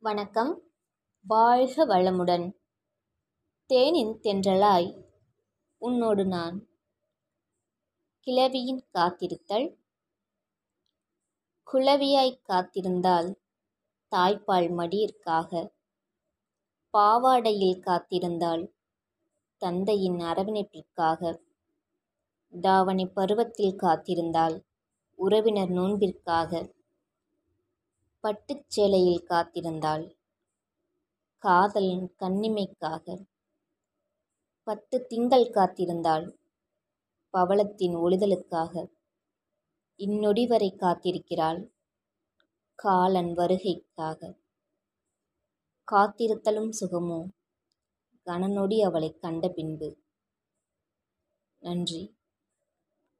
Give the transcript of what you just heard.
வணக்கம். வாழ்க வளமுடன். தேனின் தென்றலாய் உன்னோடு நான். கிளவியின் காத்திருத்தல். குளவியாய் காத்திருந்தால் தாய்ப்பால் மடியிற்காக. பாவாடையில் காத்திருந்தால் தந்தையின் அரவணைப்பிற்காக. தாவணி பருவத்தில் காத்திருந்தால் உறவினர் நோன்பிற்காக. பட்டுச் சேலையில் காத்திருந்தாள். காதலன் கண்ணிமைக்காக பத்து திங்கள் காத்திருந்தாள். பவளத்தின் ஒளிதலுக்காக இந்நொடி வரை காத்திருக்கிறாள். காலன் வருகைக்காக காத்திருத்தலும் சுகமோ? கணநொடி அவளைக் கண்ட பின்பு. நன்றி.